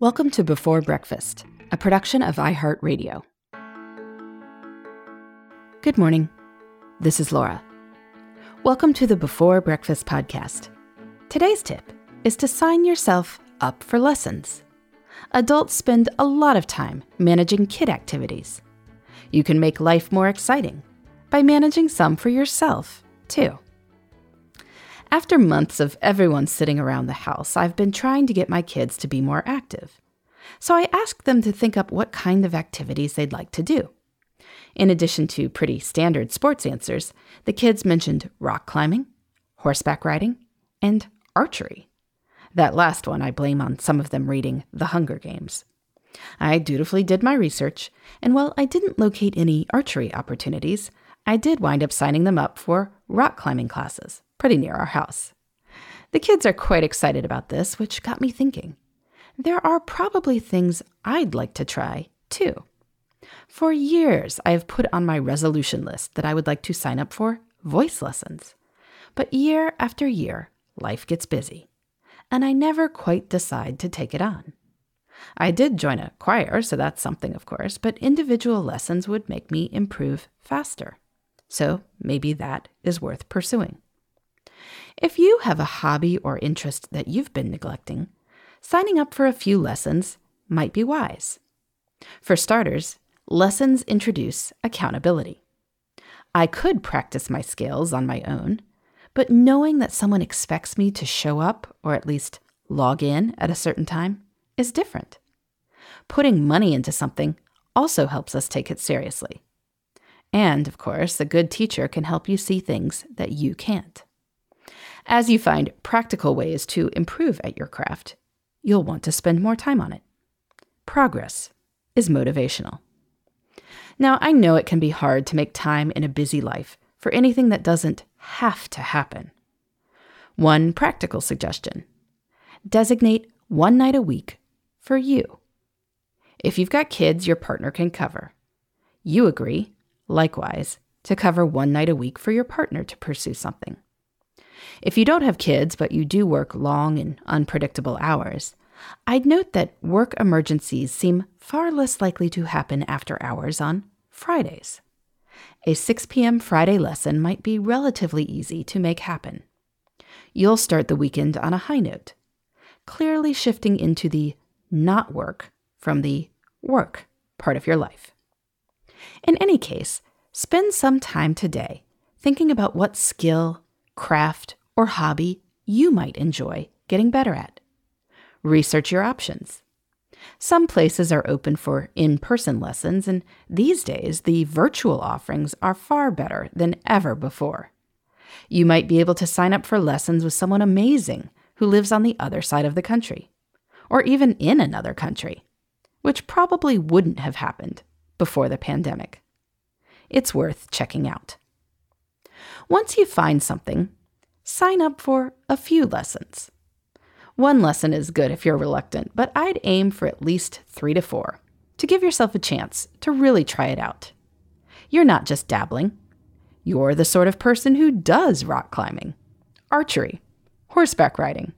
Welcome to Before Breakfast, a production of iHeartRadio. Good morning. This is Laura. Welcome to the Before Breakfast podcast. Today's tip is to sign yourself up for lessons. Adults spend a lot of time managing kid activities. You can make life more exciting by managing some for yourself, too. After months of everyone sitting around the house, I've been trying to get my kids to be more active. So I asked them to think up what kind of activities they'd like to do. In addition to pretty standard sports answers, the kids mentioned rock climbing, horseback riding, and archery. That last one I blame on some of them reading The Hunger Games. I dutifully did my research, and while I didn't locate any archery opportunities, I did wind up signing them up for rock climbing classes pretty near our house. The kids are quite excited about this, which got me thinking. There are probably things I'd like to try, too. For years, I have put on my resolution list that I would like to sign up for voice lessons. But year after year, life gets busy, and I never quite decide to take it on. I did join a choir, so that's something, of course, but individual lessons would make me improve faster. So maybe that is worth pursuing. If you have a hobby or interest that you've been neglecting, signing up for a few lessons might be wise. For starters, lessons introduce accountability. I could practice my skills on my own, but knowing that someone expects me to show up or at least log in at a certain time is different. Putting money into something also helps us take it seriously. And, of course, a good teacher can help you see things that you can't. As you find practical ways to improve at your craft, you'll want to spend more time on it. Progress is motivational. Now, I know it can be hard to make time in a busy life for anything that doesn't have to happen. One practical suggestion designate one night a week for you. If you've got kids your partner can cover, you agree, likewise, to cover one night a week for your partner to pursue something. If you don't have kids, but you do work long and unpredictable hours, I'd note that work emergencies seem far less likely to happen after hours on Fridays. A 6 p.m. Friday lesson might be relatively easy to make happen. You'll start the weekend on a high note, clearly shifting into the not work from the work part of your life. In any case, spend some time today thinking about what skill, craft, or hobby you might enjoy getting better at. Research your options. Some places are open for in person lessons, and these days the virtual offerings are far better than ever before. You might be able to sign up for lessons with someone amazing who lives on the other side of the country, or even in another country, which probably wouldn't have happened before the pandemic. It's worth checking out. Once you find something, sign up for a few lessons. One lesson is good if you're reluctant, but I'd aim for at least three to four to give yourself a chance to really try it out. You're not just dabbling, you're the sort of person who does rock climbing, archery, horseback riding.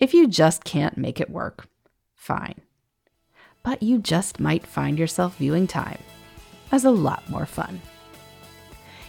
If you just can't make it work, fine. But you just might find yourself viewing time as a lot more fun.